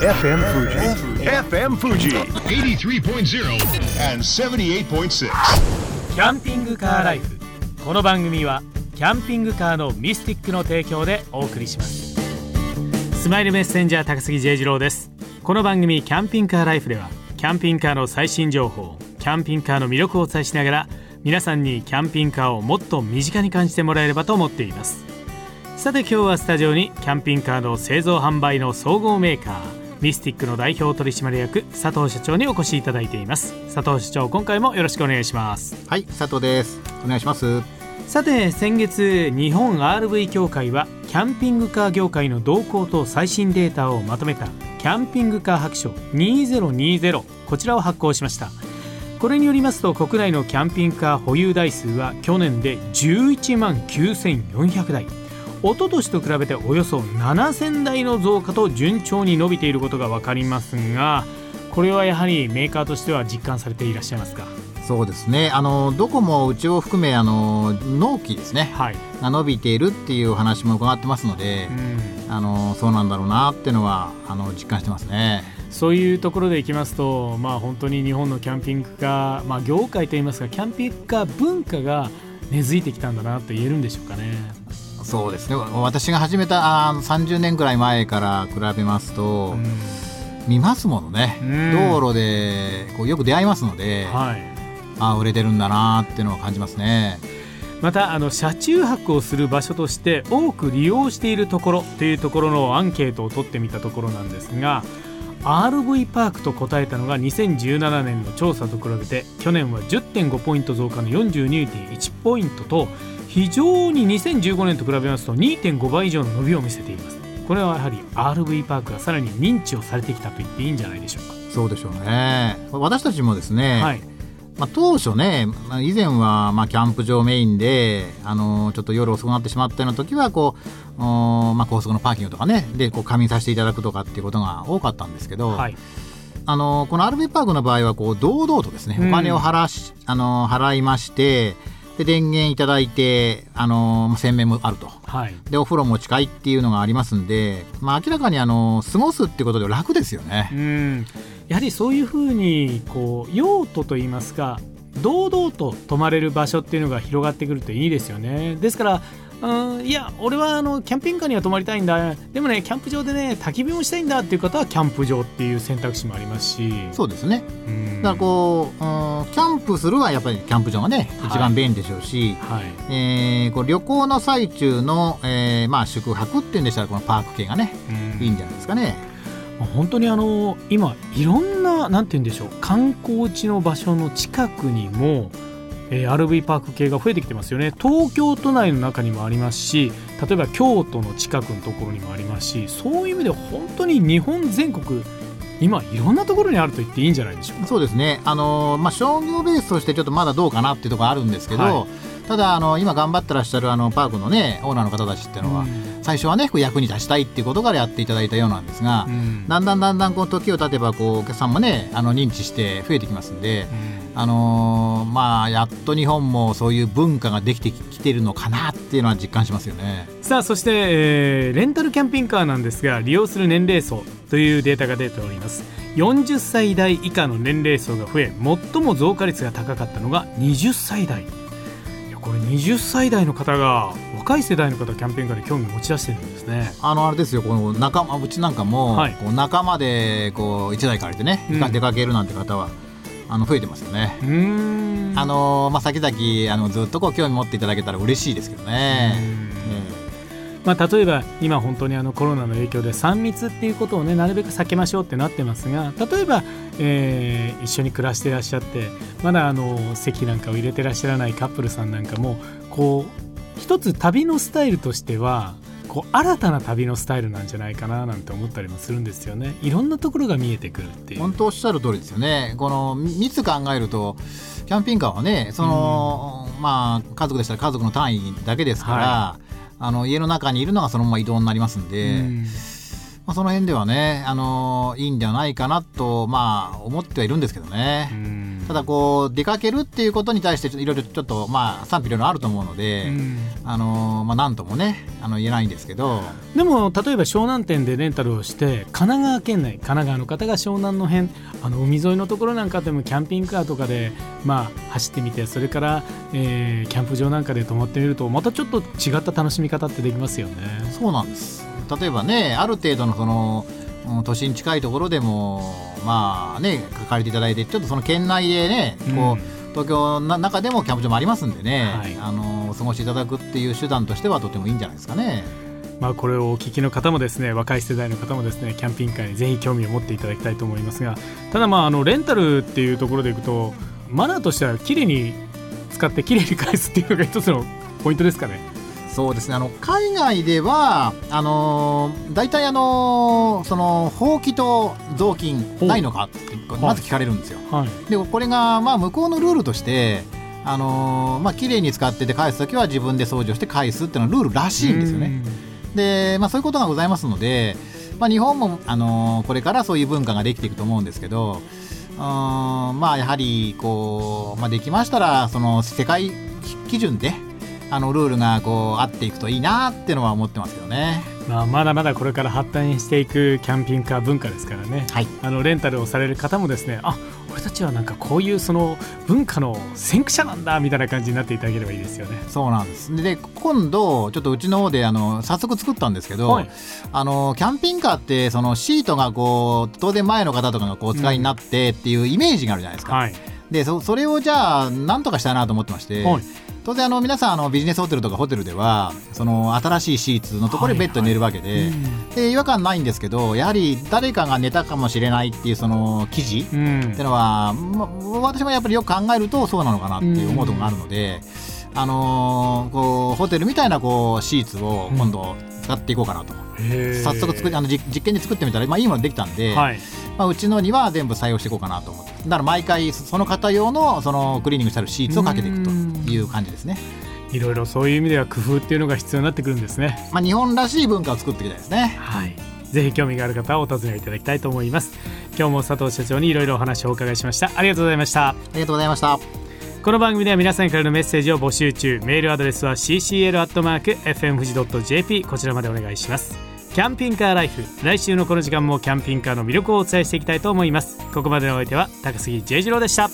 FM Fuji. FM Fuji. 83.0 and 78.6. キャンピングカーライフこの番組はキャンピングカーのミスティックの提供でお送りしますスマイルメッセンジャー高杉 J 次郎ですこの番組キャンピングカーライフではキャンピングカーの最新情報キャンピングカーの魅力をお伝えしながら皆さんにキャンピングカーをもっと身近に感じてもらえればと思っていますさて今日はスタジオにキャンピングカーの製造販売の総合メーカーミスティックの代表取締役佐藤社長にお越しいただいています佐藤社長今回もよろしくお願いしますはい、佐藤です。お願いします。さて先月日本 RV 協会はキャンピングカー業界の動向と最新データをまとめたキャンピングカー白書2020こちらを発行しましたこれによりますと国内のキャンピングカー保有台数は去年で11万9400台一昨年と比べておよそ7000台の増加と順調に伸びていることが分かりますがこれはやはりメーカーとしては実感されていらっしゃいますか？そうですね。あのどこもうちを含めあの納期ですね。はい、が伸びているっていうお話も伺ってますのでう、んあのそうなんだろうなっていうのはあの実感してますね。そういうところでいきますと、まあ、本当に日本のキャンピングカー、まあ、業界といいますかキャンピングカー文化が根付いてきたんだなと言えるんでしょうかね。そうですね。私が始めたあ30年ぐらい前から比べますと、うん見ますものね。うん道路でこうよく出会いますので、はい、あ売れてるんだなっていうのを感じますね。またあの車中泊をする場所として多く利用しているところというところのアンケートを取ってみたところなんですが RV パークと答えたのが2017年の調査と比べて去年は10.5ポイント増加の42.1ポイントと非常に2015年と比べますと2.5倍以上の伸びを見せています。これはやはり RV パークがさらに認知をされてきたと言っていいんじゃないでしょうか。そうでしょうね。私たちもですね、はい。まあ、当初ね、まあ以前はまあキャンプ場メインで、あのちょっと夜遅くなってしまったような時はこう、まあ、高速のパーキングとかねでこう仮眠させていただくとかっていうことが多かったんですけど、はい。あのこの RV パークの場合はこう堂々とですね、うん。お金を払しあの払いましてで電源いただいて、あの洗面もあると。はいでお風呂も近いっていうのがありますんで、まあ、明らかにあの過ごすってことで楽ですよね。うんやはりそういうふうにこう用途といいますか堂々と泊まれる場所っていうのが広がってくるといいですよねですからうんいや俺はあのキャンピングカーには泊まりたいんだ。でもねキャンプ場でね焚き火もしたいんだっていう方はキャンプ場っていう選択肢もありますし。そうですね。うん。だからこう、うん、キャンプするはやっぱりキャンプ場がねはい。一番便利でしょうし、はい。えーこう旅行の最中の、えーまあ、宿泊っていうんでしたらこのパーク系がねうん。いいんじゃないですかね。本当にあの今いろんななんて言うんでしょう観光地の場所の近くにも、えー RV パーク系が増えてきてますよね。東京都内の中にもありますし例えば京都の近くのところにもありますしそういう意味で本当に日本全国今いろんなところにあると言っていいんじゃないでしょうか。そうですね、あのーまあ、商業ベースとしてちょっとまだどうかなっていうところあるんですけど、はただあの今頑張ってらっしゃるあのパークのねオーナーの方たちっていうのは、最初はねこう役に立ちたいっていうことからやっていただいたようなんですが、うん。だんだんだんだんこう時を経てばこうお客さんもねあの認知して増えてきますんで、あのーまあやっと日本もそういう文化ができてきてるのかなっていうのは実感しますよね。さあそして、えーレンタルキャンピングカーなんですが利用する年齢層というデータが出ております。40歳代以下の年齢層が増え最も増加率が高かったのが20歳代これ20歳代の方が若い世代の方キャンピングカーで興味持ち出してるんですね。あのあれですよこの仲間うちなんかも、はい。こう仲間でこう一台借りてね、うん。出かけるなんて方はあの増えてますよね。あのーまあ、先々あのずっとこう興味持っていただけたら嬉しいですけどね。まあ、例えば今本当にあのコロナの影響で3密っていうことをねなるべく避けましょうってなってますが例えば、えー一緒に暮らしてらっしゃってまだあの席なんかを入れてらっしゃらないカップルさんなんかもこう一つ旅のスタイルとしてはこう新たな旅のスタイルなんじゃないかななんて思ったりもするんですよね。いろんなところが見えてくるっていう。本当おっしゃる通りですよね。この密考えるとキャンピングカーはねその、まあ家族でしたら家族の単位だけですから、はあの家の中にいるのがそのまま移動になりますんで、うんまあ、その辺ではね、あのいいんではないかなと、まあ、思ってはいるんですけどね。うんただこう出かけるっていうことに対していろいろちょっとまあ賛否いろいろあると思うので、うん。あのまあなんともねあの言えないんですけど。でも例えば湘南店でレンタルをして神奈川県内神奈川の方が湘南の辺あの海沿いのところなんかでもキャンピングカーとかで、まあ、走ってみてそれから、えーキャンプ場なんかで泊まってみるとまたちょっと違った楽しみ方ってできますよね。そうなんです。例えばねある程度のそのうん都心近いところでもまあね借りていただいてちょっとその県内でねこう、東京の中でもキャンプ場もありますんでね、はいあのお過ごしいただくっていう手段としてはとてもいいんじゃないですかね。まあ、これをお聞きの方もですね若い世代の方もですねキャンピングカーにぜひ興味を持っていただきたいと思いますがただまああのレンタルっていうところでいくとマナーとしては綺麗に使って綺麗に返すっていうのが一つのポイントですかね。そうですねあの海外ではあのー大体あのーそのほうきと雑巾ないのかってまず聞かれるんですよ。はいでこれがまあ向こうのルールとしてあのーまあ綺麗に使ってて返す時は自分で掃除をして返すっていうのはルールらしいんですよね。で、まあ、そういうことがございますので、まあ、日本も、あのーこれからそういう文化ができていくと思うんですけどうーんまあやはりこう、まあ、できましたらその世界基準であのルールがこう合っていくといいなっていうのは思ってますけどね。まあ、まだまだこれから発展していくキャンピングカー文化ですからね、はいあのレンタルをされる方もですねあ俺たちはなんかこういうその文化の先駆者なんだみたいな感じになっていただければいいですよね。そうなんですで今度ちょっとうちの方であの早速作ったんですけど、はいあのキャンピングカーってそのシートがこう当然前の方とかがこうお使いになってっていうイメージがあるじゃないですか。はい、でそそれをじゃあなんとかしたいなと思ってまして、はい当然あの皆さんあのビジネスホテルとかホテルではその新しいシーツのところでベッドに寝るわけで,、うん。で違和感ないんですけどやはり誰かが寝たかもしれないっていうその記事うん。っていうのは、ま、私もやっぱりよく考えるとそうなのかなっていう思うところがあるので、あのーこうホテルみたいなこうシーツを今度使っていこうかなと、早速作りあの実実験で作ってみたら、まあ、いいものできたんで、はい。まあ、うちのには全部採用していこうかなと思って。だから毎回その方用のそのクリーニングしてあるシーツをかけていくという感じですね、いろいろそういう意味では工夫っていうのが必要になってくるんですね。まあ、日本らしい文化を作っていきたいですね。はい。ぜひ興味がある方はお尋ねいただきたいと思います今日も佐藤社長にいろいろお話をお伺いしましたありがとうございましたありがとうございましたこの番組では皆さんからのメッセージを募集中。メールアドレスは ccl.fm 富士 .jp こちらまでお願いします。キャンピングカーライフ。来週のこの時間もキャンピングカーの魅力をお伝えしていきたいと思います。ここまでのお相手は高杉 J 次郎でした。